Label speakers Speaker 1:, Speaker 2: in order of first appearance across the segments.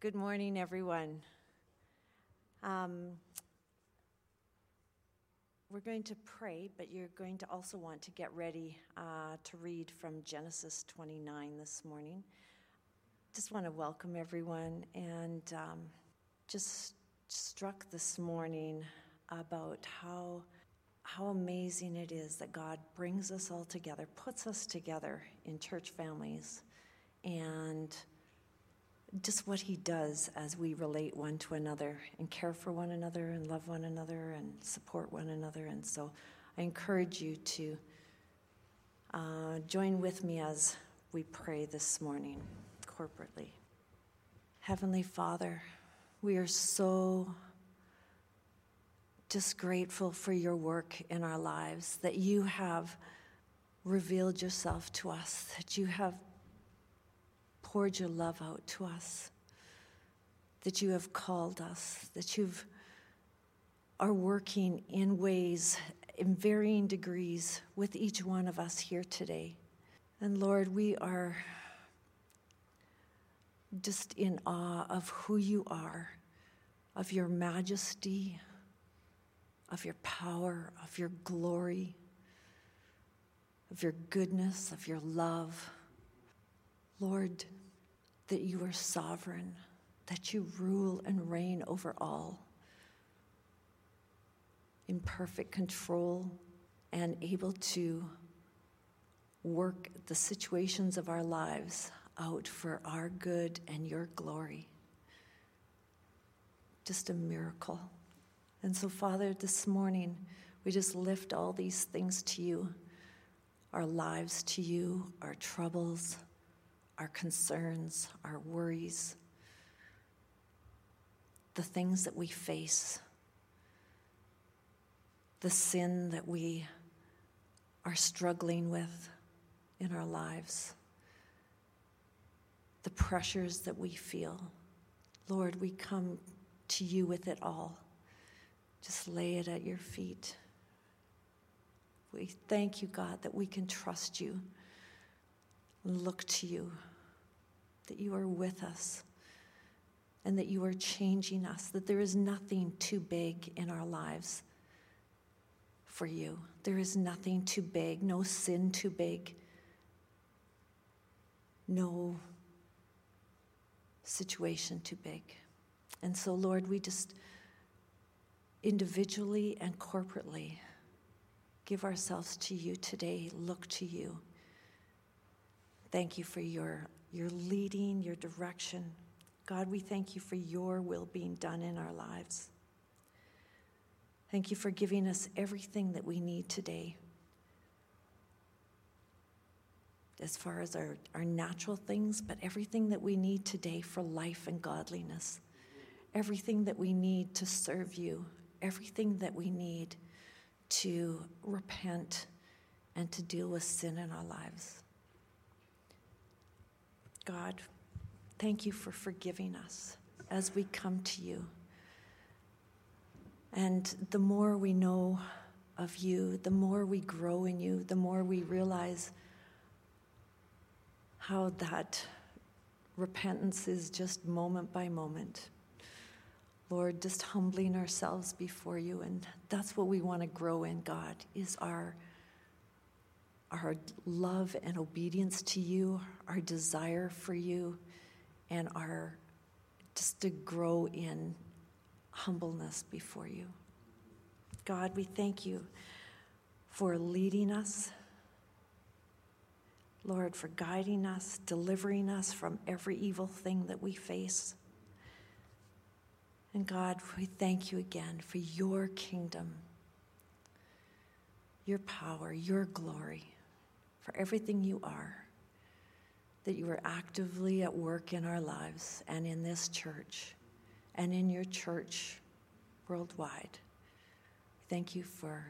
Speaker 1: Good morning, everyone. Um, we're going to pray, but you're going to also want to get ready uh, to read from Genesis 29 this morning. Just want to welcome everyone and um, just struck this morning about how how amazing it is that God brings us all together, puts us together in church families, and just what he does as we relate one to another and care for one another and love one another and support one another. And so I encourage you to uh, join with me as we pray this morning corporately. Heavenly Father, we are so just grateful for your work in our lives, that you have revealed yourself to us, that you have poured your love out to us, that you have called us, that you've are working in ways in varying degrees with each one of us here today. And Lord, we are just in awe of who you are, of your majesty, of your power, of your glory, of your goodness, of your love. Lord, that you are sovereign, that you rule and reign over all, in perfect control and able to work the situations of our lives out for our good and your glory. Just a miracle. And so, Father, this morning, we just lift all these things to you our lives to you, our troubles our concerns, our worries, the things that we face, the sin that we are struggling with in our lives, the pressures that we feel. Lord, we come to you with it all. Just lay it at your feet. We thank you, God, that we can trust you and look to you that you are with us and that you are changing us, that there is nothing too big in our lives for you. There is nothing too big, no sin too big, no situation too big. And so, Lord, we just individually and corporately give ourselves to you today, look to you. Thank you for your your leading, your direction. God, we thank you for your will being done in our lives. Thank you for giving us everything that we need today. As far as our, our natural things, but everything that we need today for life and godliness. Everything that we need to serve you. Everything that we need to repent and to deal with sin in our lives. God, thank you for forgiving us as we come to you. And the more we know of you, the more we grow in you, the more we realize how that repentance is just moment by moment. Lord, just humbling ourselves before you. And that's what we want to grow in, God, is our our love and obedience to you, our desire for you, and our just to grow in humbleness before you. God, we thank you for leading us. Lord, for guiding us, delivering us from every evil thing that we face. And God, we thank you again for your kingdom, your power, your glory for everything you are, that you are actively at work in our lives and in this church and in your church worldwide. Thank you for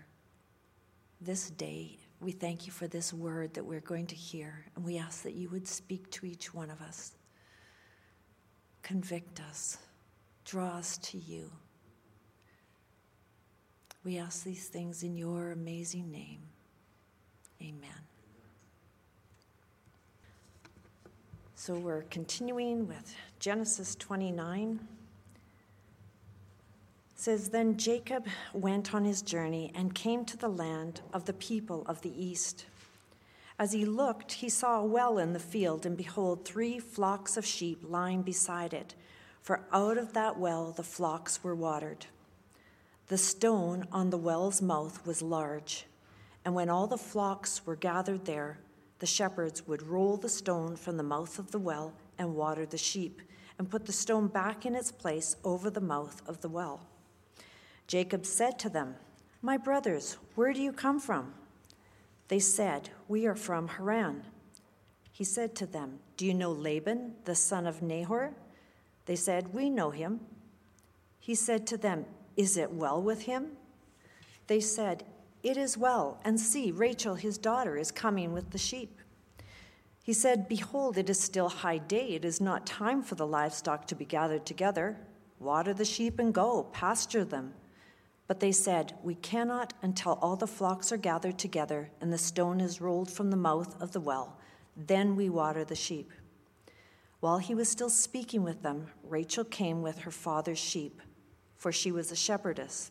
Speaker 1: this day. We thank you for this word that we're going to hear, and we ask that you would speak to each one of us. Convict us, draw us to you. We ask these things in your amazing name. Amen. So we're continuing with Genesis 29. It says then Jacob went on his journey and came to the land of the people of the east. As he looked, he saw a well in the field, and behold, three flocks of sheep lying beside it, for out of that well the flocks were watered. The stone on the well's mouth was large, and when all the flocks were gathered there, the shepherds would roll the stone from the mouth of the well and water the sheep, and put the stone back in its place over the mouth of the well. Jacob said to them, My brothers, where do you come from? They said, We are from Haran. He said to them, Do you know Laban, the son of Nahor? They said, We know him. He said to them, Is it well with him? They said, It is well, and see, Rachel, his daughter, is coming with the sheep. He said, Behold, it is still high day. It is not time for the livestock to be gathered together. Water the sheep and go, pasture them. But they said, We cannot until all the flocks are gathered together and the stone is rolled from the mouth of the well. Then we water the sheep. While he was still speaking with them, Rachel came with her father's sheep, for she was a shepherdess.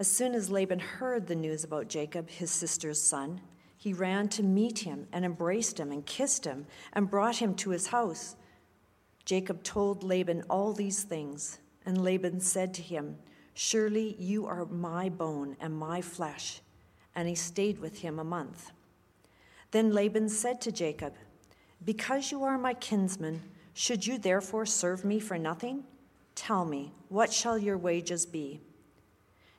Speaker 1: As soon as Laban heard the news about Jacob, his sister's son, he ran to meet him and embraced him and kissed him and brought him to his house. Jacob told Laban all these things, and Laban said to him, Surely you are my bone and my flesh. And he stayed with him a month. Then Laban said to Jacob, Because you are my kinsman, should you therefore serve me for nothing? Tell me, what shall your wages be?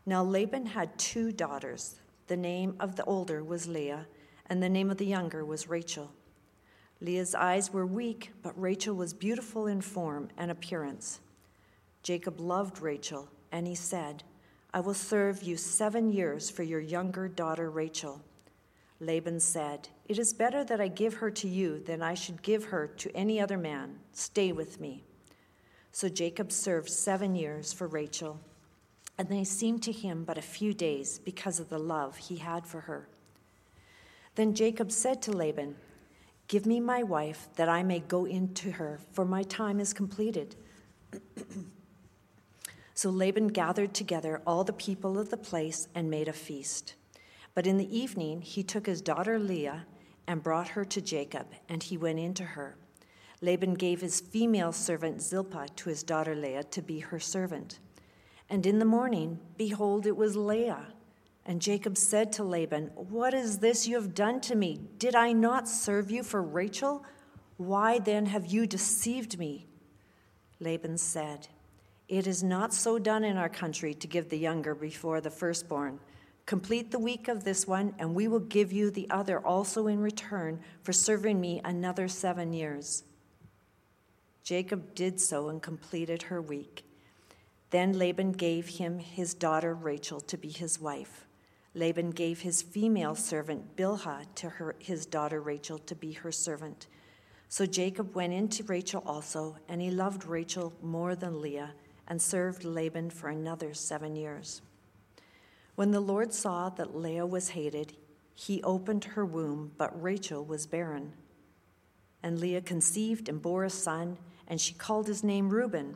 Speaker 1: Now Laban had two daughters. The name of the older was Leah, and the name of the younger was Rachel. Leah's eyes were weak, but Rachel was beautiful in form and appearance. Jacob loved Rachel and he said, I will serve you seven years for your younger daughter Rachel. Laban said, It is better that I give her to you than I should give her to any other man. Stay with me. So Jacob served seven years for Rachel, and they seemed to him but a few days because of the love he had for her. Then Jacob said to Laban, Give me my wife that I may go in to her, for my time is completed. So Laban gathered together all the people of the place and made a feast. But in the evening he took his daughter Leah and brought her to Jacob, and he went into her. Laban gave his female servant Zilpah to his daughter Leah to be her servant. And in the morning, behold, it was Leah. And Jacob said to Laban, What is this you have done to me? Did I not serve you for Rachel? Why then have you deceived me? Laban said, it is not so done in our country to give the younger before the firstborn. Complete the week of this one, and we will give you the other also in return for serving me another seven years. Jacob did so and completed her week. Then Laban gave him his daughter Rachel to be his wife. Laban gave his female servant Bilhah to her, his daughter Rachel to be her servant. So Jacob went in to Rachel also, and he loved Rachel more than Leah and served Laban for another seven years. When the Lord saw that Leah was hated, he opened her womb, but Rachel was barren. And Leah conceived and bore a son, and she called his name Reuben,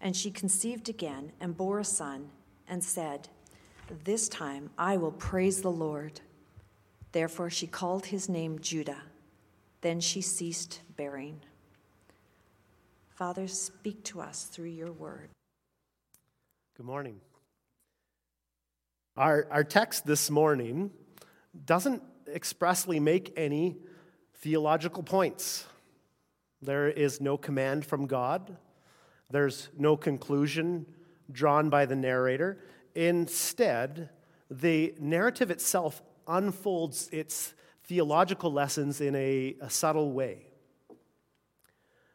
Speaker 1: And she conceived again and bore a son, and said, This time I will praise the Lord. Therefore she called his name Judah. Then she ceased bearing. Father, speak to us through your word.
Speaker 2: Good morning. Our, our text this morning doesn't expressly make any theological points. There is no command from God, there's no conclusion drawn by the narrator. Instead, the narrative itself unfolds its theological lessons in a, a subtle way.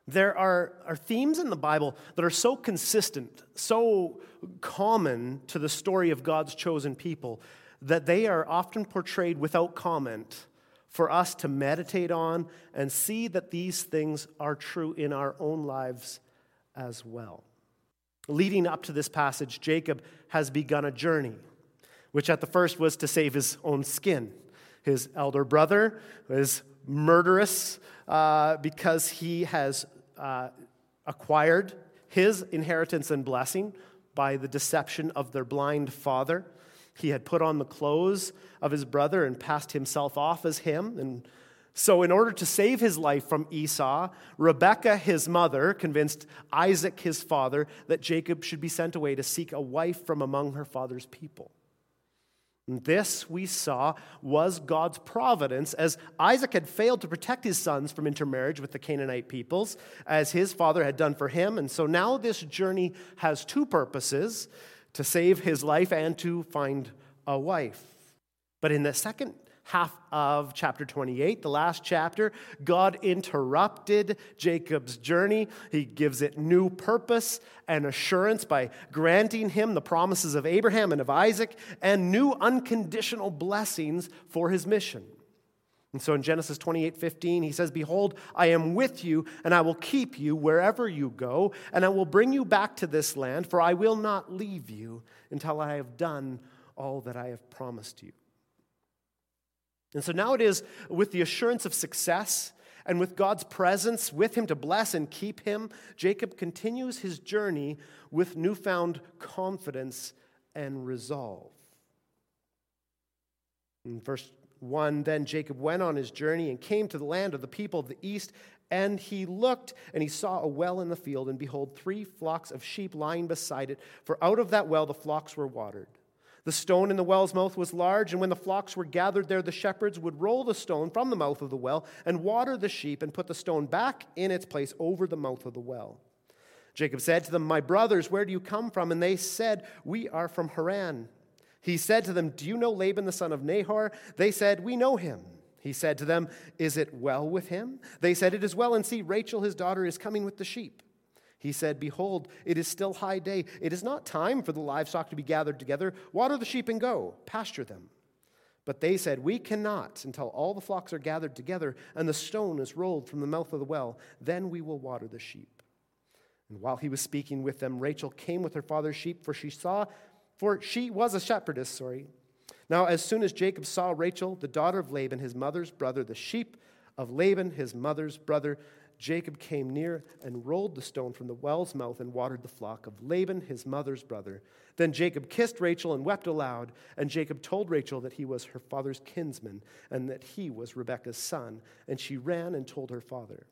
Speaker 2: There are, are themes in the Bible that are so consistent, so common to the story of God's chosen people, that they are often portrayed without comment for us to meditate on and see that these things are true in our own lives as well. Leading up to this passage, Jacob has begun a journey, which at the first was to save his own skin. His elder brother is murderous uh, because he has uh, acquired his inheritance and blessing by the deception of their blind father. He had put on the clothes of his brother and passed himself off as him. And so, in order to save his life from Esau, Rebekah, his mother, convinced Isaac, his father, that Jacob should be sent away to seek a wife from among her father's people. This, we saw, was God's providence, as Isaac had failed to protect his sons from intermarriage with the Canaanite peoples, as his father had done for him. And so now this journey has two purposes to save his life and to find a wife. But in the second half of chapter 28, the last chapter, God interrupted Jacob's journey. He gives it new purpose and assurance by granting him the promises of Abraham and of Isaac and new unconditional blessings for his mission. And so in Genesis 28 15, he says, Behold, I am with you, and I will keep you wherever you go, and I will bring you back to this land, for I will not leave you until I have done all that I have promised you. And so now it is with the assurance of success and with God's presence with him to bless and keep him, Jacob continues his journey with newfound confidence and resolve. In verse 1 Then Jacob went on his journey and came to the land of the people of the east. And he looked, and he saw a well in the field, and behold, three flocks of sheep lying beside it, for out of that well the flocks were watered. The stone in the well's mouth was large, and when the flocks were gathered there, the shepherds would roll the stone from the mouth of the well and water the sheep and put the stone back in its place over the mouth of the well. Jacob said to them, My brothers, where do you come from? And they said, We are from Haran. He said to them, Do you know Laban the son of Nahor? They said, We know him. He said to them, Is it well with him? They said, It is well, and see, Rachel his daughter is coming with the sheep. He said, Behold, it is still high day. It is not time for the livestock to be gathered together. Water the sheep and go, pasture them. But they said, We cannot until all the flocks are gathered together and the stone is rolled from the mouth of the well. Then we will water the sheep. And while he was speaking with them, Rachel came with her father's sheep, for she saw, for she was a shepherdess, sorry. Now, as soon as Jacob saw Rachel, the daughter of Laban, his mother's brother, the sheep of Laban, his mother's brother, Jacob came near and rolled the stone from the well's mouth and watered the flock of Laban, his mother's brother. Then Jacob kissed Rachel and wept aloud. And Jacob told Rachel that he was her father's kinsman and that he was Rebekah's son. And she ran and told her father.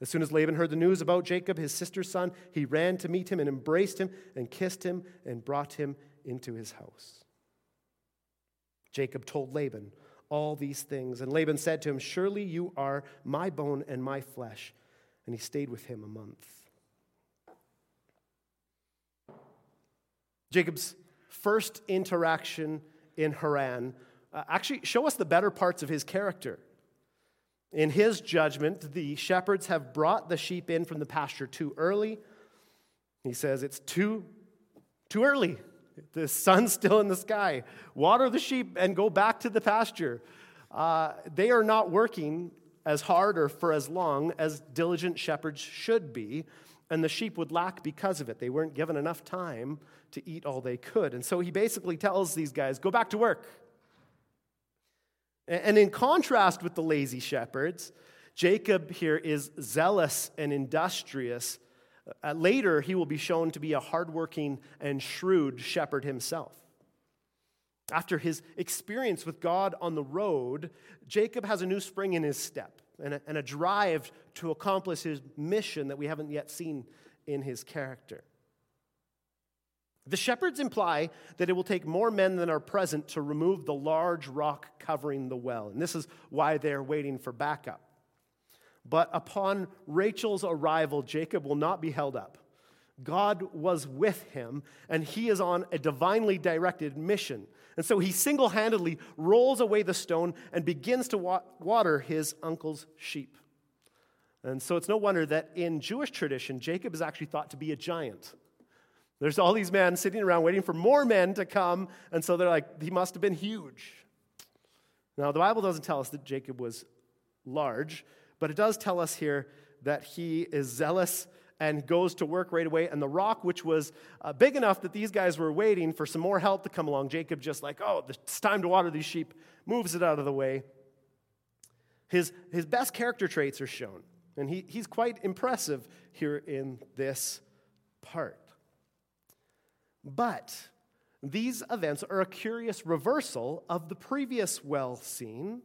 Speaker 2: As soon as Laban heard the news about Jacob, his sister's son, he ran to meet him and embraced him and kissed him and brought him into his house. Jacob told Laban all these things. And Laban said to him, Surely you are my bone and my flesh and he stayed with him a month. Jacob's first interaction in Haran uh, actually show us the better parts of his character. In his judgment, the shepherds have brought the sheep in from the pasture too early. He says it's too too early. The sun's still in the sky. Water the sheep and go back to the pasture. Uh, they are not working as hard or for as long as diligent shepherds should be, and the sheep would lack because of it. They weren't given enough time to eat all they could. And so he basically tells these guys, go back to work. And in contrast with the lazy shepherds, Jacob here is zealous and industrious. Uh, later, he will be shown to be a hardworking and shrewd shepherd himself. After his experience with God on the road, Jacob has a new spring in his step. and a, and a drive to accomplish his mission that we haven't yet seen in his character. The shepherds imply that it will take more men than are present to remove the large rock covering the well. And this is why they're waiting for backup. But upon Rachel's arrival, Jacob will not be held up. God was with him, and he is on a divinely directed mission. And so he single handedly rolls away the stone and begins to wa- water his uncle's sheep. And so it's no wonder that in Jewish tradition, Jacob is actually thought to be a giant. There's all these men sitting around waiting for more men to come, and so they're like, he must have been huge. Now, the Bible doesn't tell us that Jacob was large, but it does tell us here that he is zealous and goes to work right away. And the rock, which was uh, big enough that these guys were waiting for some more help to come along, Jacob just like, oh, it's time to water these sheep, moves it out of the way. His, his best character traits are shown, and he, he's quite impressive here in this part. But these events are a curious reversal of the previous well scene,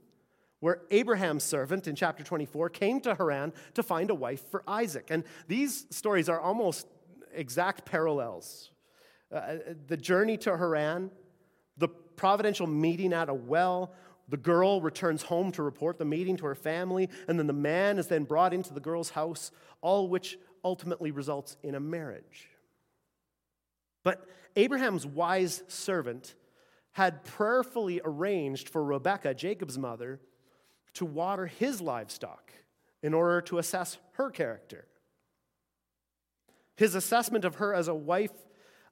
Speaker 2: where Abraham's servant in chapter 24 came to Haran to find a wife for Isaac. And these stories are almost exact parallels. Uh, the journey to Haran, the providential meeting at a well, the girl returns home to report the meeting to her family, and then the man is then brought into the girl's house, all which ultimately results in a marriage. But Abraham's wise servant had prayerfully arranged for Rebekah, Jacob's mother, to water his livestock in order to assess her character. His assessment of her as a wife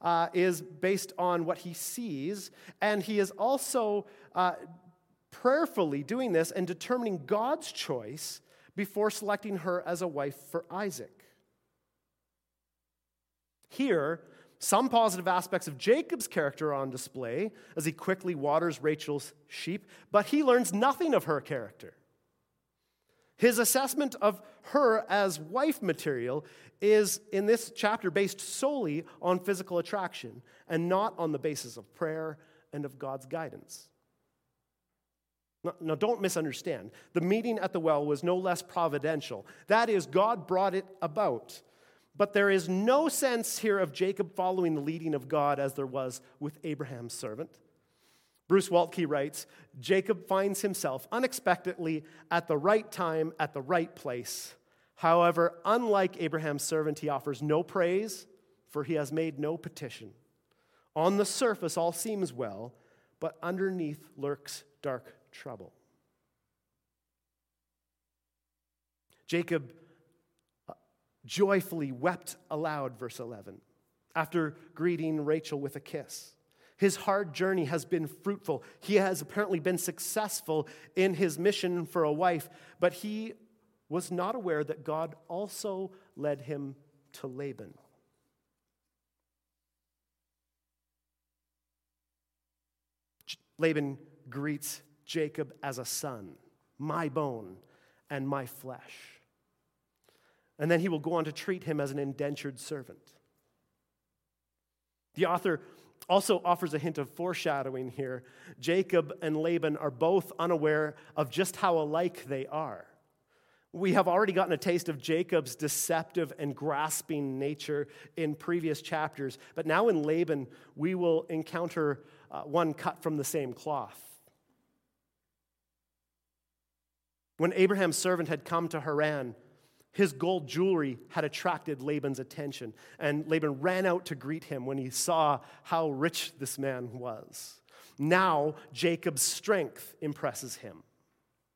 Speaker 2: uh, is based on what he sees, and he is also uh, prayerfully doing this and determining God's choice before selecting her as a wife for Isaac. Here, some positive aspects of Jacob's character are on display as he quickly waters Rachel's sheep, but he learns nothing of her character. His assessment of her as wife material is in this chapter based solely on physical attraction and not on the basis of prayer and of God's guidance. Now, don't misunderstand. The meeting at the well was no less providential. That is, God brought it about. But there is no sense here of Jacob following the leading of God as there was with Abraham's servant. Bruce Waltke writes Jacob finds himself unexpectedly at the right time, at the right place. However, unlike Abraham's servant, he offers no praise, for he has made no petition. On the surface, all seems well, but underneath lurks dark trouble. Jacob joyfully wept aloud, verse 11, after greeting Rachel with a kiss. His hard journey has been fruitful. He has apparently been successful in his mission for a wife, but he was not aware that God also led him to Laban. Laban greets Jacob as a son, my bone and my flesh. And then he will go on to treat him as an indentured servant. The author also offers a hint of foreshadowing here. Jacob and Laban are both unaware of just how alike they are. We have already gotten a taste of Jacob's deceptive and grasping nature in previous chapters, but now in Laban, we will encounter uh, one cut from the same cloth. When Abraham's servant had come to Haran, his gold jewelry had attracted Laban's attention, and Laban ran out to greet him when he saw how rich this man was. Now, Jacob's strength impresses him.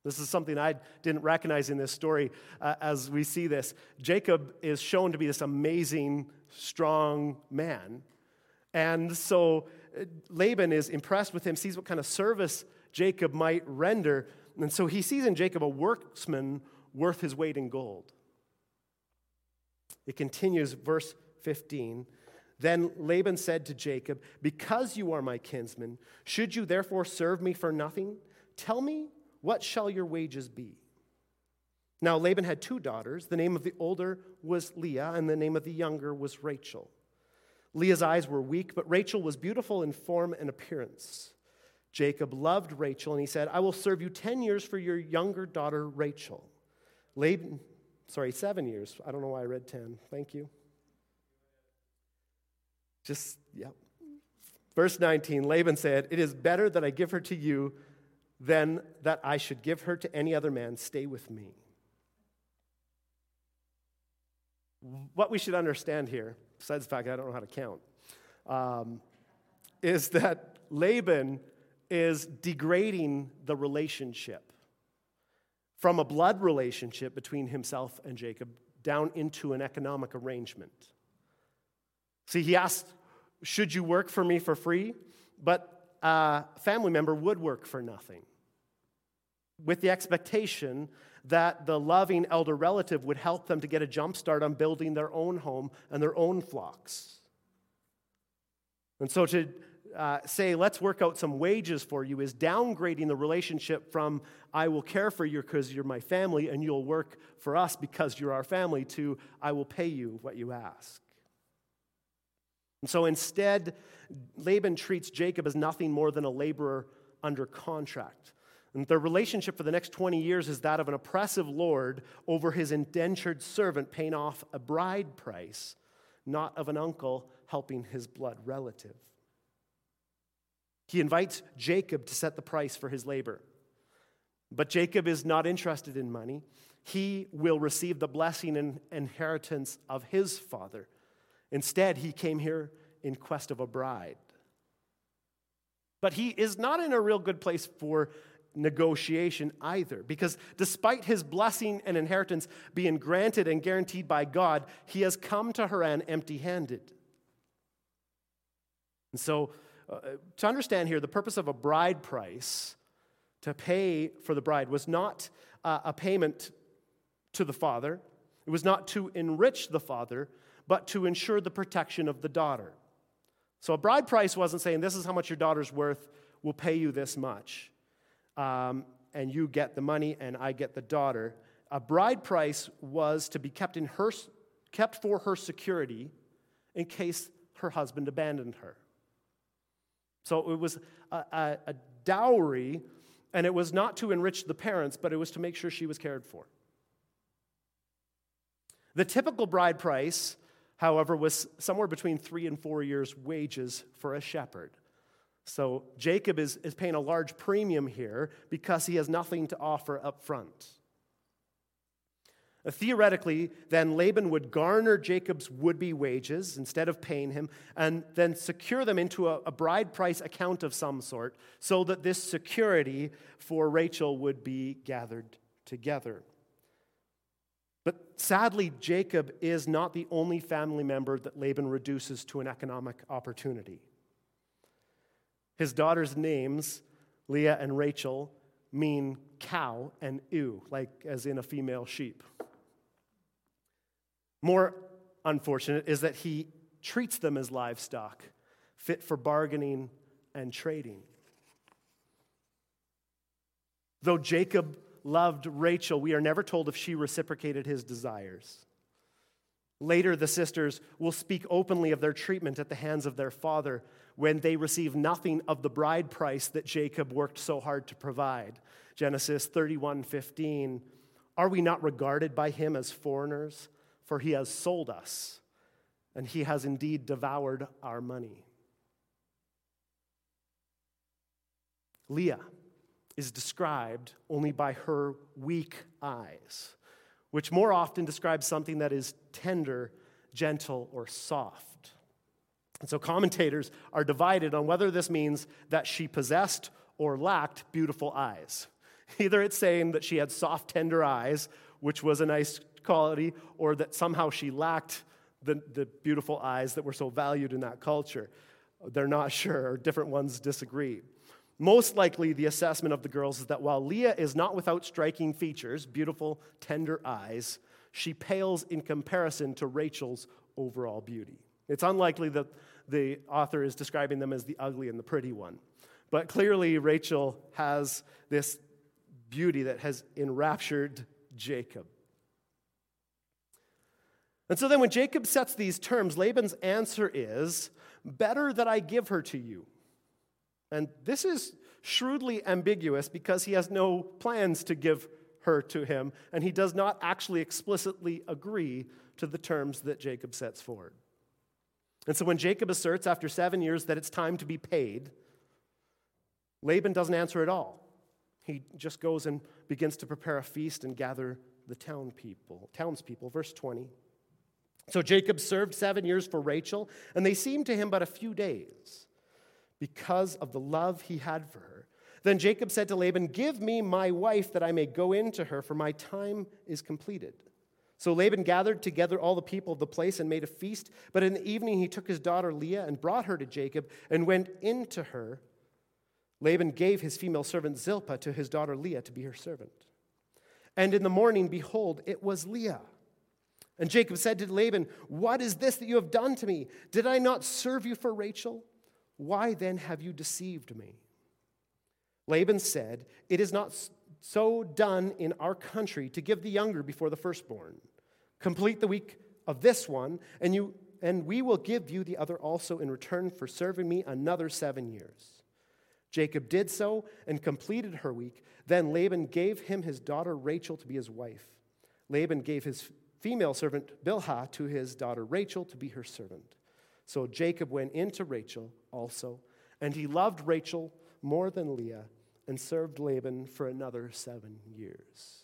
Speaker 2: This is something I didn't recognize in this story uh, as we see this. Jacob is shown to be this amazing, strong man. And so uh, Laban is impressed with him, sees what kind of service Jacob might render. And so he sees in Jacob a workman worth his weight in gold. It continues, verse 15. Then Laban said to Jacob, Because you are my kinsman, should you therefore serve me for nothing? Tell me, what shall your wages be? Now Laban had two daughters. The name of the older was Leah, and the name of the younger was Rachel. Leah's eyes were weak, but Rachel was beautiful in form and appearance. Jacob loved Rachel, and he said, I will serve you 10 years for your younger daughter, Rachel. Laban, sorry, seven years. I don't know why I read 10. Thank you. Just, yeah. Verse 19 Laban said, It is better that I give her to you than that I should give her to any other man. Stay with me. What we should understand here, besides the fact I don't know how to count, um, is that Laban is degrading the relationship from a blood relationship between himself and Jacob down into an economic arrangement. See, he asked, Should you work for me for free? But a family member would work for nothing, with the expectation that the loving elder relative would help them to get a jump start on building their own home and their own flocks. And so to uh, say, let's work out some wages for you, is downgrading the relationship from I will care for you because you're my family and you'll work for us because you're our family to I will pay you what you ask. And so instead, Laban treats Jacob as nothing more than a laborer under contract. And their relationship for the next 20 years is that of an oppressive lord over his indentured servant paying off a bride price, not of an uncle helping his blood relative. He invites Jacob to set the price for his labor. But Jacob is not interested in money. He will receive the blessing and inheritance of his father. Instead, he came here in quest of a bride. But he is not in a real good place for negotiation either, because despite his blessing and inheritance being granted and guaranteed by God, he has come to Haran empty handed. And so uh, to understand here, the purpose of a bride price to pay for the bride was not uh, a payment to the father, it was not to enrich the father, but to ensure the protection of the daughter. So a bride price wasn't saying, This is how much your daughter's worth, we'll pay you this much. Um, and you get the money and I get the daughter. A bride price was to be kept, in her, kept for her security in case her husband abandoned her. So it was a, a, a dowry, and it was not to enrich the parents, but it was to make sure she was cared for. The typical bride price, however, was somewhere between three and four years' wages for a shepherd. So Jacob is, is paying a large premium here because he has nothing to offer up front. Theoretically, then Laban would garner Jacob's would be wages instead of paying him and then secure them into a, a, bride price account of some sort so that this security for Rachel would be gathered together. But sadly, Jacob is not the only family member that Laban reduces to an economic opportunity. His daughters' names, Leah and Rachel, mean cow and ewe, like as in a female sheep. More unfortunate is that he treats them as livestock, fit for bargaining and trading. Though Jacob loved Rachel, we are never told if she reciprocated his desires. Later, the sisters will speak openly of their treatment at the hands of their father when they receive nothing of the bride price that Jacob worked so hard to provide. Genesis 31 15. Are we not regarded by him as foreigners? For he has sold us, and he has indeed devoured our money. Leah is described only by her weak eyes, which more often describes something that is tender, gentle, or soft. And so commentators are divided on whether this means that she possessed or lacked beautiful eyes. Either it's saying that she had soft, tender eyes, which was a nice quality or that somehow she lacked the, the beautiful eyes that were so valued in that culture. They're not sure, or different ones disagree. Most likely, the assessment of the girls is that while Leah is not without striking features, beautiful, tender eyes, she pales in comparison to Rachel's overall beauty. It's unlikely that the author is describing them as the ugly and the pretty one. But clearly, Rachel has this beauty that has enraptured Jacob. And so then, when Jacob sets these terms, Laban's answer is, Better that I give her to you. And this is shrewdly ambiguous because he has no plans to give her to him, and he does not actually explicitly agree to the terms that Jacob sets forward. And so when Jacob asserts after seven years that it's time to be paid, Laban doesn't answer at all. He just goes and begins to prepare a feast and gather the town people, townspeople. Verse 20. So Jacob served seven years for Rachel, and they seemed to him but a few days because of the love he had for her. Then Jacob said to Laban, Give me my wife that I may go in to her, for my time is completed. So Laban gathered together all the people of the place and made a feast. But in the evening he took his daughter Leah and brought her to Jacob and went in to her. Laban gave his female servant Zilpah to his daughter Leah to be her servant. And in the morning, behold, it was Leah. And Jacob said to Laban, What is this that you have done to me? Did I not serve you for Rachel? Why then have you deceived me? Laban said, It is not so done in our country to give the younger before the firstborn. Complete the week of this one, and, you, and we will give you the other also in return for serving me another seven years. Jacob did so and completed her week. Then Laban gave him his daughter Rachel to be his wife. Laban gave his female servant Bilhah to his daughter Rachel to be her servant. So Jacob went in to Rachel also, and he loved Rachel more than Leah and served Laban for another seven years.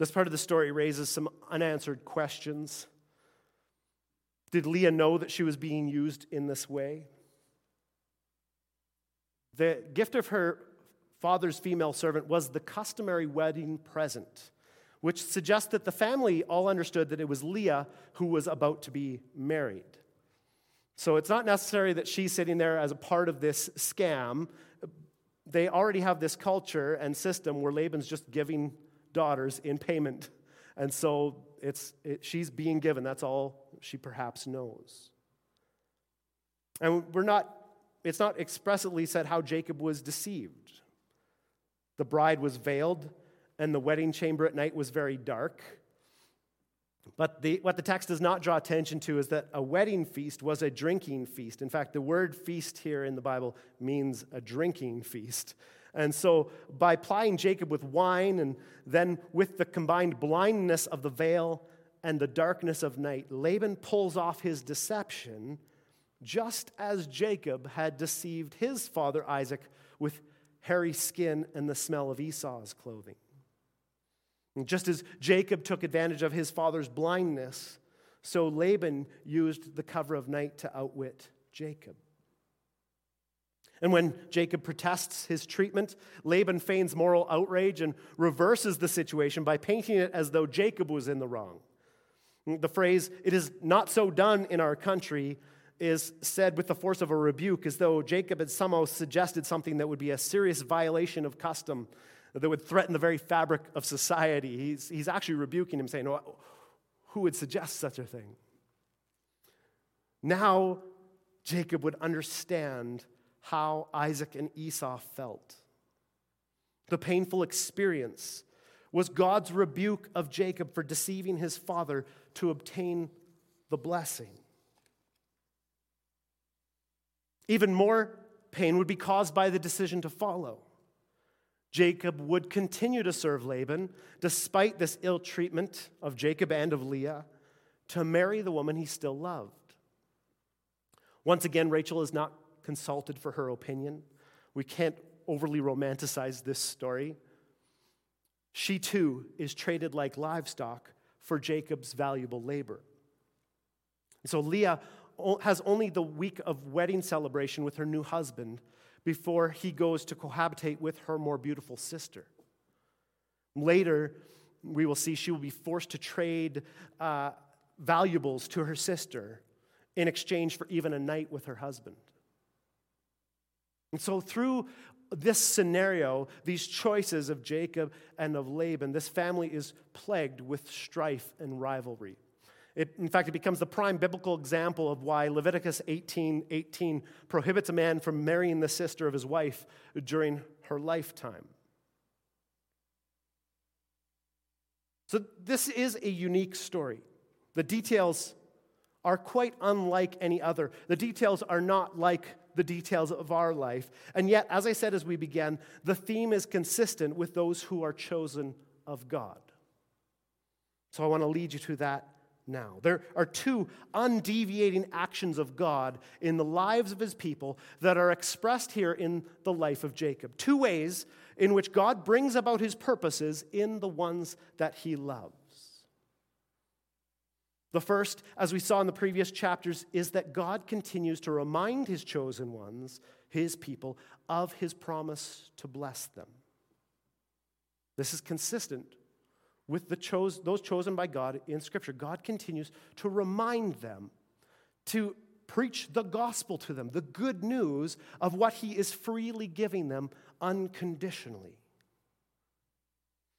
Speaker 2: This part of the story raises some unanswered questions. Did Leah know that she was being used in this way? The gift of her father's female servant was the customary wedding present, which suggests that the family all understood that it was Leah who was about to be married. So it's not necessary that she's sitting there as a part of this scam. They already have this culture and system where Laban's just giving daughters in payment. And so it's, it, she's being given. That's all she perhaps knows. And we're not, it's not expressly said how Jacob was deceived. The bride was veiled, and the wedding chamber at night was very dark. But the, what the text does not draw attention to is that a wedding feast was a drinking feast. In fact, the word feast here in the Bible means a drinking feast. And so, by plying Jacob with wine and then with the combined blindness of the veil and the darkness of night, Laban pulls off his deception just as Jacob had deceived his father Isaac with hairy skin and the smell of Esau's clothing. And just as Jacob took advantage of his father's blindness, so Laban used the cover of night to outwit Jacob. And when Jacob protests his treatment, Laban feigns moral outrage and reverses the situation by painting it as though Jacob was in the wrong. The phrase, it is not so done in our country, is said with the force of a rebuke, as though Jacob had somehow suggested something that would be a serious violation of custom that would threaten the very fabric of society. He's, he's actually rebuking him, saying, Who would suggest such a thing? Now, Jacob would understand how Isaac and Esau felt. The painful experience was God's rebuke of Jacob for deceiving his father to obtain the blessing. Even more pain would be caused by the decision to follow. Jacob would continue to serve Laban despite this ill treatment of Jacob and of Leah to marry the woman he still loved. Once again, Rachel is not consulted for her opinion. We can't overly romanticize this story. She too is traded like livestock for Jacob's valuable labor. So Leah has only the week of wedding celebration with her new husband before he goes to cohabitate with her more beautiful sister. Later, we will see she will be forced to trade uh, valuables to her sister in exchange for even a night with her husband. And so, through this scenario, these choices of Jacob and of Laban, this family is plagued with strife and rivalry. It, in fact, it becomes the prime biblical example of why Leviticus 18 18 prohibits a man from marrying the sister of his wife during her lifetime. So, this is a unique story. The details are quite unlike any other. The details are not like the details of our life. And yet, as I said as we began, the theme is consistent with those who are chosen of God. So I want to lead you to that now. There are two undeviating actions of God in the lives of his people that are expressed here in the life of Jacob. Two ways in which God brings about his purposes in the ones that he loves. The first, as we saw in the previous chapters, is that God continues to remind his chosen ones, his people, of his promise to bless them. This is consistent with the chose, those chosen by God in Scripture. God continues to remind them to preach the gospel to them, the good news of what He is freely giving them unconditionally.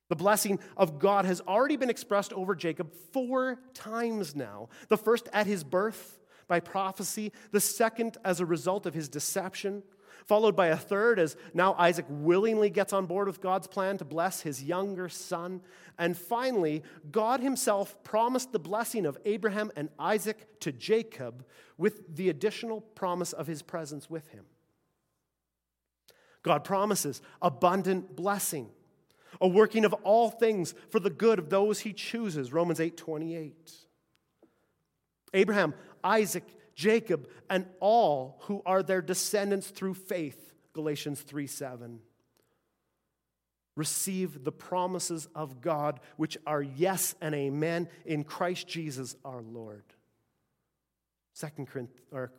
Speaker 2: The blessing of God has already been expressed over Jacob four times now. The first at his birth by prophecy, the second as a result of his deception, followed by a third as now Isaac willingly gets on board with God's plan to bless his younger son. And finally, God himself promised the blessing of Abraham and Isaac to Jacob with the additional promise of his presence with him. God promises abundant blessing, a working of all things for the good of those he chooses. Romans 8 28. Abraham, Isaac, Jacob, and all who are their descendants through faith. Galatians 3 7. Receive the promises of God, which are yes and amen in Christ Jesus our Lord. 2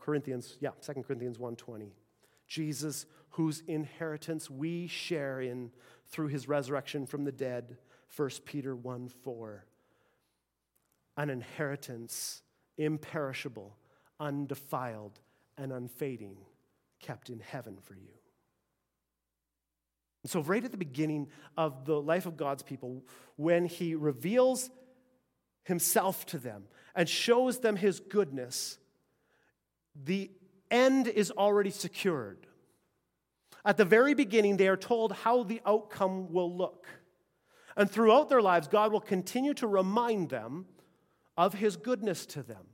Speaker 2: Corinthians, yeah, 2 Corinthians 1:20. Jesus, whose inheritance we share in through his resurrection from the dead, 1 Peter 1 4. An inheritance imperishable, undefiled, and unfading, kept in heaven for you. And so, right at the beginning of the life of God's people, when he reveals himself to them and shows them his goodness, the end is already secured. At the very beginning, they are told how the outcome will look. And throughout their lives, God will continue to remind them of his goodness to them,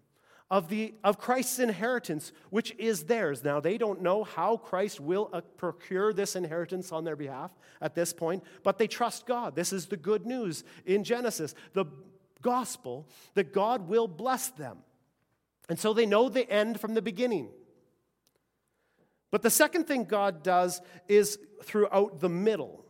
Speaker 2: of, the, of Christ's inheritance, which is theirs. Now, they don't know how Christ will uh, procure this inheritance on their behalf at this point, but they trust God. This is the good news in Genesis, the gospel that God will bless them. And so they know the end from the beginning. But the second thing God does is throughout the middle.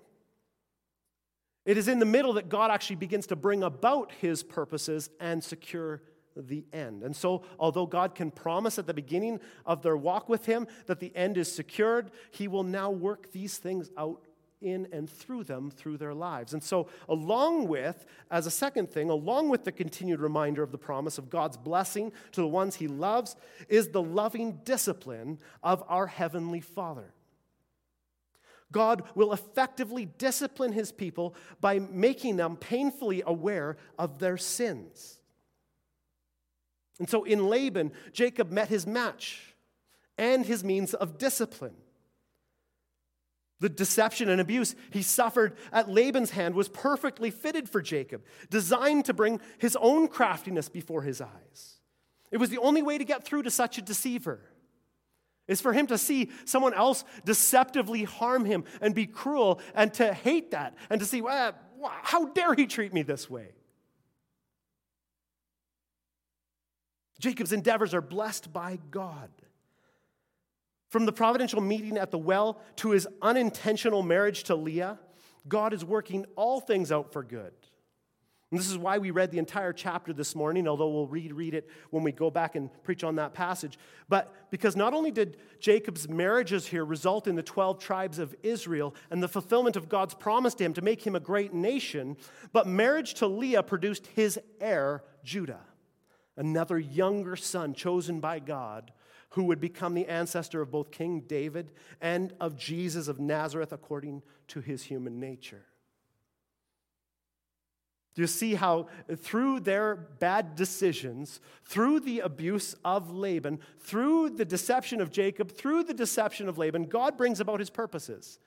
Speaker 2: It is in the middle that God actually begins to bring about his purposes and secure the end. And so, although God can promise at the beginning of their walk with him that the end is secured, he will now work these things out in and through them through their lives. And so, along with, as a second thing, along with the continued reminder of the promise of God's blessing to the ones he loves, is the loving discipline of our Heavenly Father. God will effectively discipline his people by making them painfully aware of their sins. And so in Laban, Jacob met his match and his means of discipline. The deception and abuse he suffered at Laban's hand was perfectly fitted for Jacob, designed to bring his own craftiness before his eyes. It was the only way to get through to such a deceiver is for him to see someone else deceptively harm him and be cruel and to hate that and to see, well, how dare he treat me this way? Jacob's endeavors are blessed by God. From the providential meeting at the well to his unintentional marriage to Leah, God is working all things out for good. And this is why we read the entire chapter this morning, although we'll reread it when we go back and preach on that passage. But because not only did Jacob's marriages here result in the 12 tribes of Israel and the fulfillment of God's promise to him to make him a great nation, but marriage to Leah produced his heir, Judah, another younger son chosen by God who would become the ancestor of both King David and of Jesus of Nazareth according to his human nature. Do you see how, through their bad decisions, through the abuse of Laban, through the deception of Jacob, through the deception of Laban, God brings about his purposes?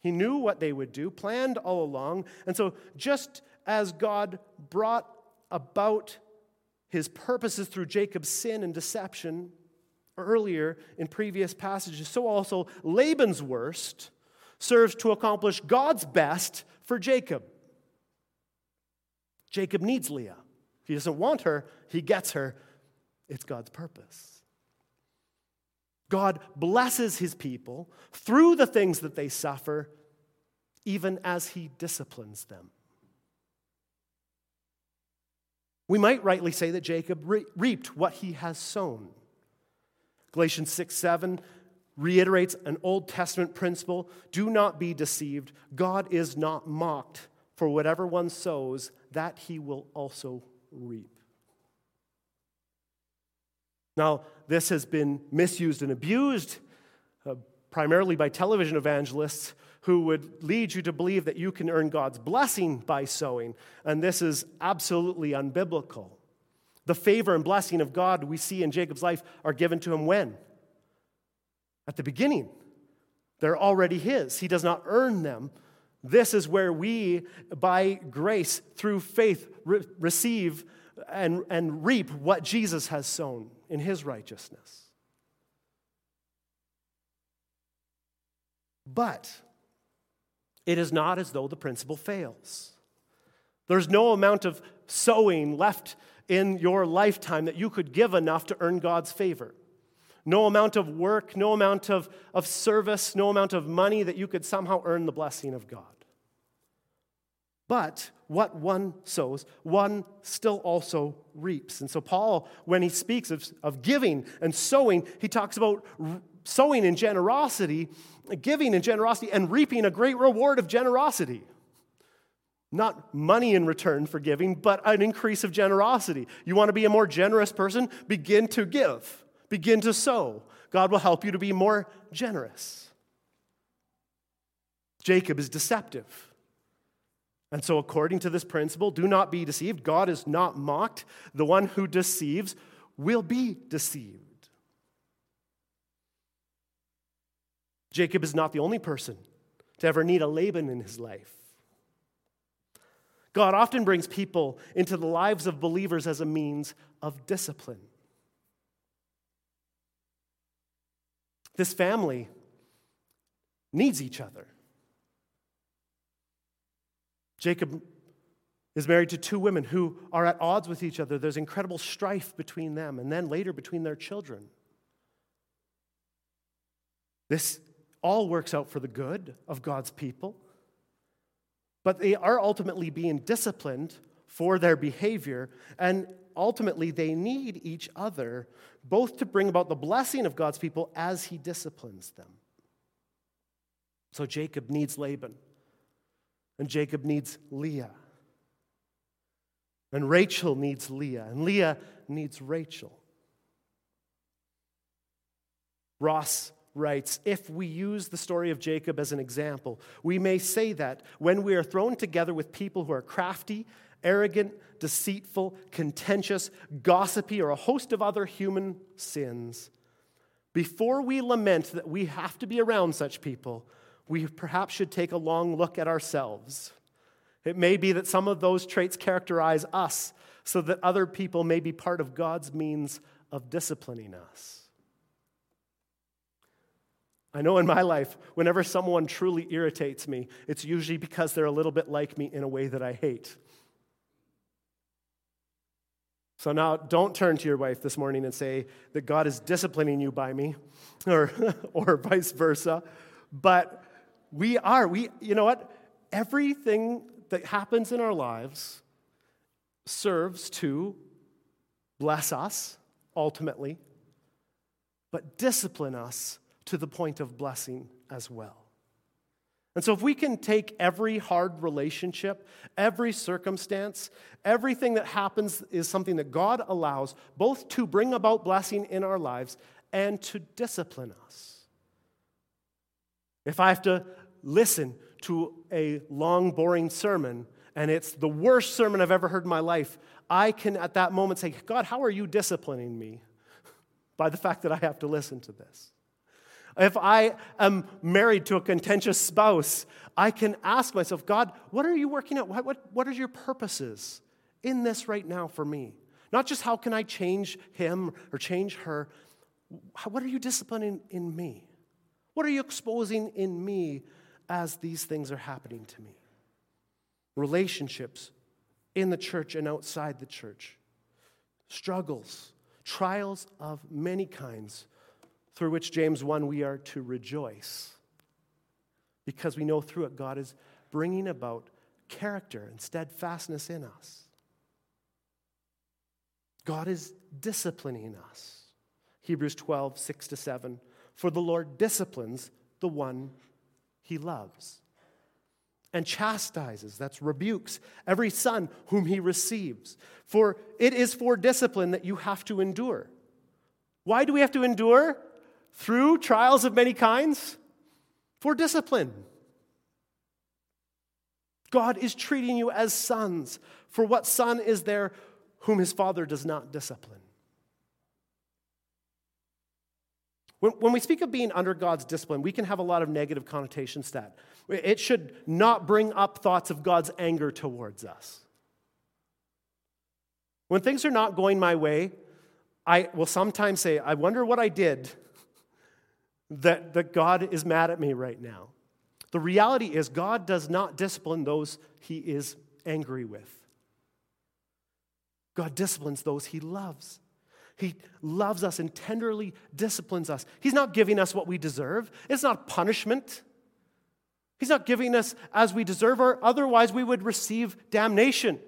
Speaker 2: He knew what they would do, planned all along. And so, just as God brought about his purposes through Jacob's sin and deception, earlier in previous passages, so also Laban's worst serves to accomplish God's best for Jacob. Jacob needs Leah. He doesn't want her, he gets her. It's God's purpose. God blesses his people through the things that they suffer, even as he disciplines them. We might rightly say that Jacob re- reaped what he has sown. Galatians 6 7 reiterates an Old Testament principle do not be deceived. God is not mocked, for whatever one sows, that he will also reap. Now, this has been misused and abused uh, primarily by television evangelists who would lead you to believe that you can earn God's blessing by sowing, and this is absolutely unbiblical. The favor and blessing of God we see in Jacob's life are given to him when? At the beginning. They're already his. He does not earn them. This is where we, by grace, through faith, re- receive and, and reap what Jesus has sown in his righteousness. But it is not as though the principle fails. There's no amount of sowing left in your lifetime that you could give enough to earn God's favor. No amount of work, no amount of, of service, no amount of money that you could somehow earn the blessing of God. But what one sows, one still also reaps. And so, Paul, when he speaks of, of giving and sowing, he talks about sowing in generosity giving in generosity and reaping a great reward of generosity. Not money in return for giving, but an increase of generosity. You want to be a more generous person? Begin to give, begin to sow. God will help you to be more generous. Jacob is deceptive. And so, according to this principle, do not be deceived. God is not mocked. The one who deceives will be deceived. Jacob is not the only person to ever need a Laban in his life. God often brings people into the lives of believers as a means of discipline. This family needs each other. Jacob is married to two women who are at odds with each other. There's incredible strife between them, and then later between their children. This all works out for the good of God's people, but they are ultimately being disciplined for their behavior, and ultimately they need each other both to bring about the blessing of God's people as he disciplines them. So Jacob needs Laban, and Jacob needs Leah. And Rachel needs Leah, and Leah needs Rachel. Ross writes If we use the story of Jacob as an example, we may say that when we are thrown together with people who are crafty, arrogant, deceitful, contentious, gossipy, or a host of other human sins, before we lament that we have to be around such people, we perhaps should take a long look at ourselves. It may be that some of those traits characterize us so that other people may be part of God's means of disciplining us. I know in my life, whenever someone truly irritates me, it's usually because they're a little bit like me in a way that I hate. So now don't turn to your wife this morning and say that God is disciplining you by me or, or vice versa. But we are, we, you know what? Everything that happens in our lives serves to bless us ultimately, but discipline us to the point of blessing as well. And so, if we can take every hard relationship, every circumstance, everything that happens is something that God allows both to bring about blessing in our lives and to discipline us. If I have to listen to a long, boring sermon and it's the worst sermon I've ever heard in my life, I can at that moment say, God, how are you disciplining me by the fact that I have to listen to this? If I am married to a contentious spouse, I can ask myself, God, what are you working at? What, what, what are your purposes in this right now for me? Not just how can I change him or change her, What are you disciplining in me? What are you exposing in me as these things are happening to me? Relationships in the church and outside the church, struggles, trials of many kinds, through which James 1 we are to rejoice because we know through it God is bringing about character and steadfastness in us. God is disciplining us. Hebrews 12, 6 to 7. For the Lord disciplines the one he loves and chastises, that's rebukes, every son whom he receives. For it is for discipline that you have to endure. Why do we have to endure? Through trials of many kinds? For discipline. God is treating you as sons. For what son is there whom his father does not discipline? When, when we speak of being under God's discipline, we can have a lot of negative connotations that. It should not bring up thoughts of God's anger towards us. When things are not going my way, I will sometimes say, I wonder what I did that, that God is mad at me right now. The reality is, God does not discipline those he is angry with. God disciplines those he loves. He loves us and tenderly disciplines us. He's not giving us what we deserve, it's not punishment. He's not giving us as we deserve, or otherwise we would receive damnation.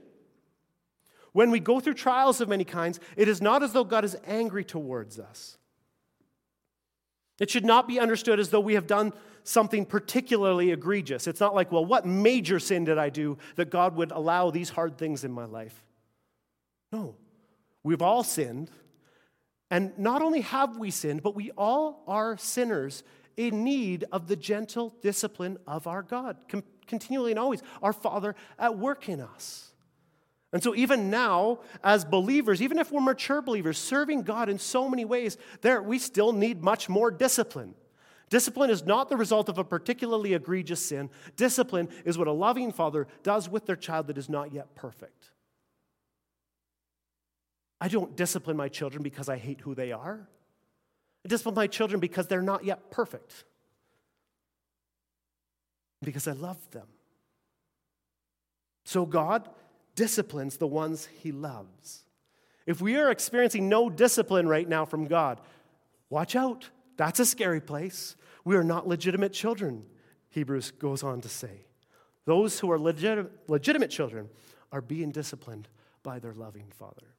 Speaker 2: When we go through trials of many kinds, it is not as though God is angry towards us. It should not be understood as though we have done something particularly egregious. It's not like, well, what major sin did I do that God would allow these hard things in my life? No. We've all sinned. And not only have we sinned, but we all are sinners in need of the gentle discipline of our God, continually and always, our Father at work in us. And so, even now, as believers, even if we're mature believers, serving God in so many ways, there we still need much more discipline. Discipline is not the result of a particularly egregious sin. Discipline is what a loving father does with their child that is not yet perfect. I don't discipline my children because I hate who they are. I discipline my children because they're not yet perfect, because I love them. So God disciplines the ones he loves. If we are experiencing no discipline right now from God, watch out. That's a scary place. We are not legitimate children, Hebrews goes on to say. Those who are legit- legitimate children are being disciplined by their loving Father.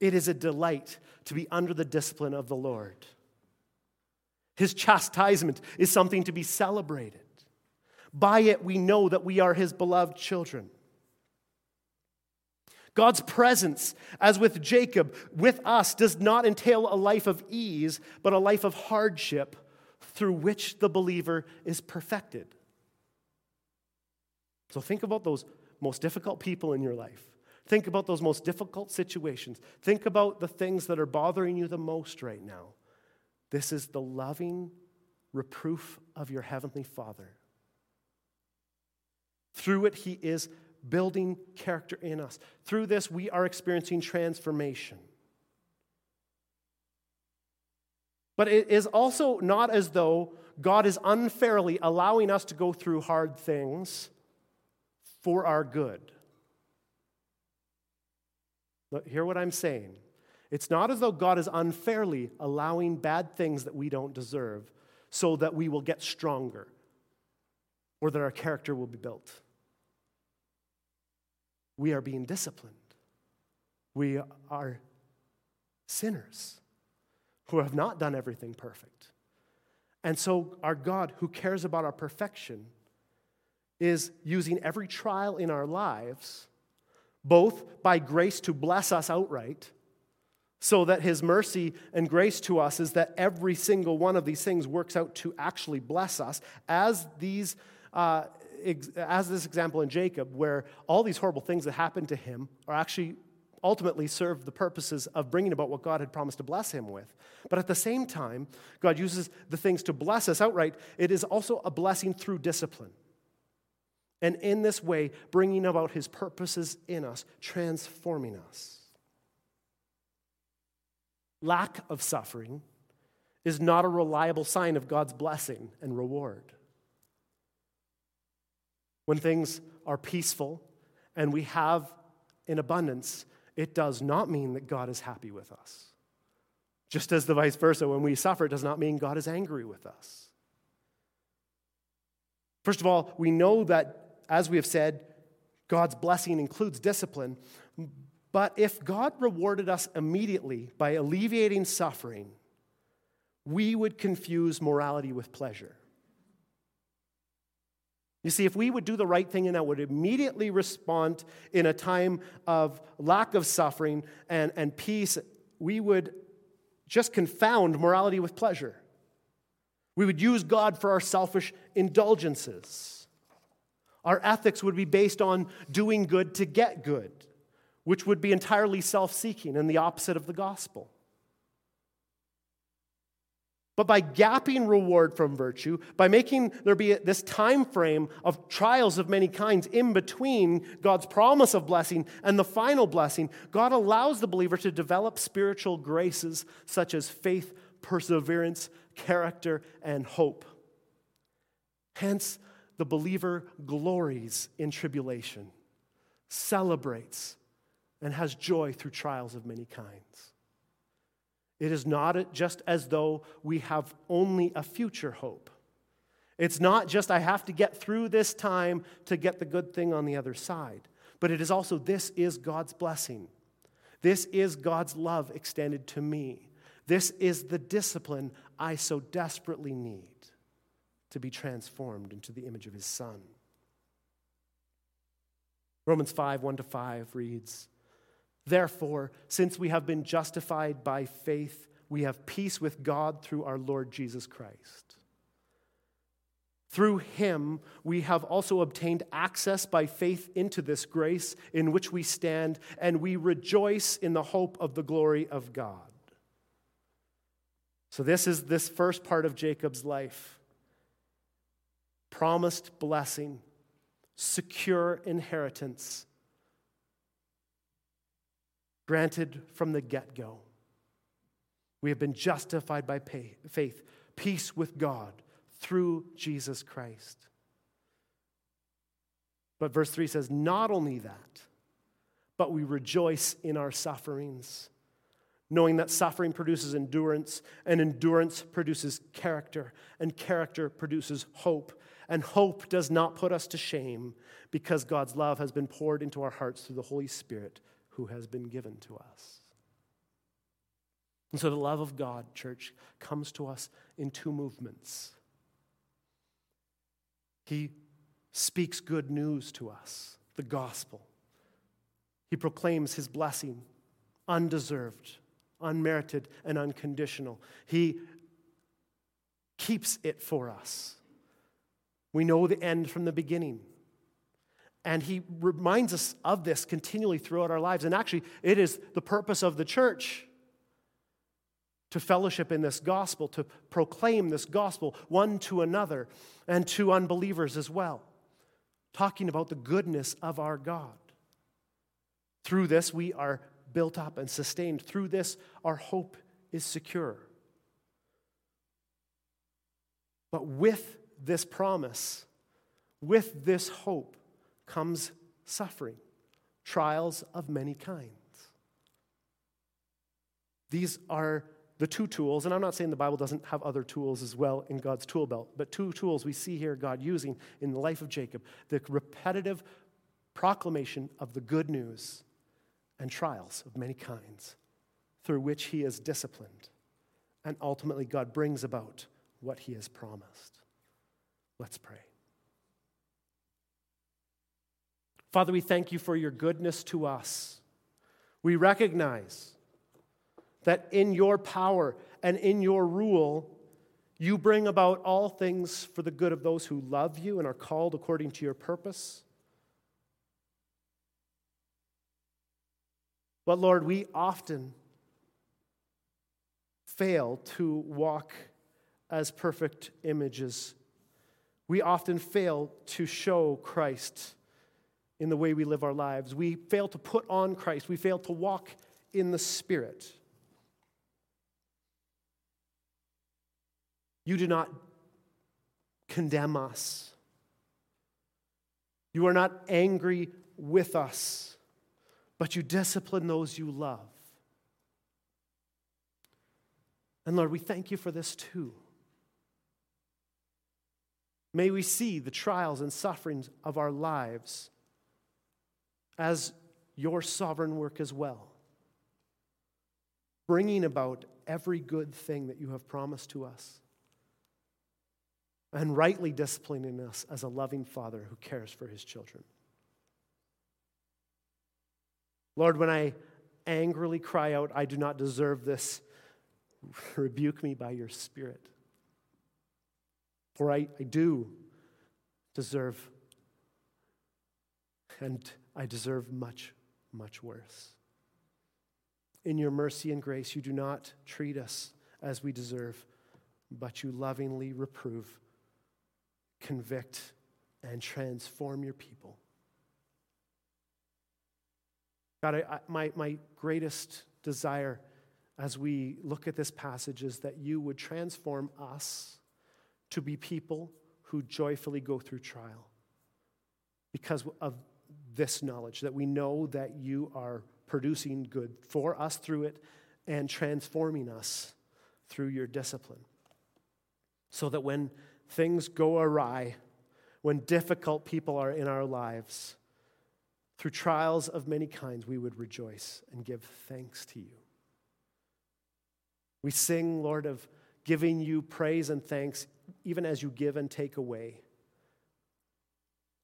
Speaker 2: It is a delight to be under the discipline of the Lord. His chastisement is something to be celebrated. By it, we know that we are His beloved children. God's presence, as with Jacob, with us, does not entail a life of ease, but a life of hardship through which the believer is perfected. So think about those most difficult people in your life. Think about those most difficult situations. Think about the things that are bothering you the most right now. This is the loving reproof of your Heavenly Father. Through it, He is building character in us. Through this, we are experiencing transformation. But it is also not as though God is unfairly allowing us to go through hard things for our good. Look, hear what I'm saying. It's not as though God is unfairly allowing bad things that we don't deserve so that we will get stronger or that our character will be built. We are being disciplined. We are sinners who have not done everything perfect. And so, our God, who cares about our perfection, is using every trial in our lives both by grace to bless us outright, so that his mercy and grace to us is that every single one of these things works out to actually bless us, as these. Uh, as this example in Jacob, where all these horrible things that happened to him are actually ultimately serve the purposes of bringing about what God had promised to bless him with. But at the same time, God uses the things to bless us outright. It is also a blessing through discipline and in this way, bringing about his purposes in us, transforming us. lack of suffering is not a reliable sign of God's blessing and reward. When things are peaceful and we have in abundance, it does not mean that God is happy with us. Just as the vice versa, when we suffer, it does not mean God is angry with us. First of all, we know that, as we have said, God's blessing includes discipline. But if God rewarded us immediately by alleviating suffering, we would confuse morality with pleasure. You see, if we would do the right thing and that would immediately respond in a time of lack of suffering and, and peace, we would just confound morality with pleasure. We would use God for our selfish indulgences. Our ethics would be based on doing good to get good, which would be entirely self seeking and the opposite of the gospel. But by gapping reward from virtue, by making there be this time frame of trials of many kinds in between God's promise of blessing and the final blessing, God allows the believer to develop spiritual graces such as faith, perseverance, character, and hope. Hence, the believer glories in tribulation, celebrates, and has joy through trials of many kinds. It is not just as though we have only a future hope. It's not just, I have to get through this time to get the good thing on the other side. But it is also, this is God's blessing. This is God's love extended to me. This is the discipline I so desperately need to be transformed into the image of his Son. Romans 5 1 to 5 reads, Therefore, since we have been justified by faith, we have peace with God through our Lord Jesus Christ. Through him, we have also obtained access by faith into this grace in which we stand, and we rejoice in the hope of the glory of God. So, this is this first part of Jacob's life promised blessing, secure inheritance granted from the get go. We have been justified by pay, faith, peace with God through Jesus Christ. But verse 3 says, Not only that, but we rejoice in our sufferings, knowing that suffering produces endurance, and endurance produces character, and character produces hope. And hope does not put us to shame because God's love has been poured into our hearts through the Holy Spirit who has been given to us. And so the love of God, church, comes to us in two movements. He speaks good news to us, the gospel. He proclaims his blessing, undeserved, unmerited, and unconditional. He keeps it for us. We know the end from the beginning. And he reminds us of this continually throughout our lives. And actually, it is the purpose of the church to fellowship in this gospel, to proclaim this gospel one to another and to unbelievers as well, talking about the goodness of our God. Through this, we are built up and sustained. Through this, our hope is secure. But with this promise, with this hope, comes suffering, trials of many kinds. These are the two tools, and I'm not saying the Bible doesn't have other tools as well in God's tool belt, but two tools we see here God using in the life of Jacob the repetitive proclamation of the good news and trials of many kinds through which he is disciplined. And ultimately, God brings about what he has promised. Let's pray. Father, we thank you for your goodness to us. We recognize that in your power and in your rule, you bring about all things for the good of those who love you and are called according to your purpose. But Lord, we often fail to walk as perfect images. We often fail to show Christ in the way we live our lives. We fail to put on Christ. We fail to walk in the Spirit. You do not condemn us. You are not angry with us, but you discipline those you love. And Lord, we thank you for this too. May we see the trials and sufferings of our lives as your sovereign work as well, bringing about every good thing that you have promised to us, and rightly disciplining us as a loving father who cares for his children. Lord, when I angrily cry out, I do not deserve this, rebuke me by your Spirit. For I, I do deserve, and I deserve much, much worse. In your mercy and grace, you do not treat us as we deserve, but you lovingly reprove, convict, and transform your people. God, I, I, my, my greatest desire as we look at this passage is that you would transform us to be people who joyfully go through trial because of this knowledge that we know that you are producing good for us through it and transforming us through your discipline. So that when things go awry, when difficult people are in our lives, through trials of many kinds, we would rejoice and give thanks to you. We sing, Lord, of giving you praise and thanks even as you give and take away.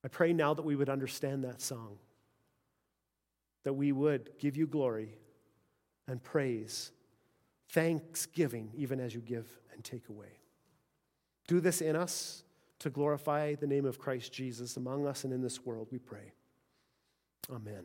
Speaker 2: I pray now that we would understand that song, that we would give you glory and praise, thanksgiving, even as you give and take away. Do this in us to glorify the name of Christ Jesus among us and in this world, we pray. Amen.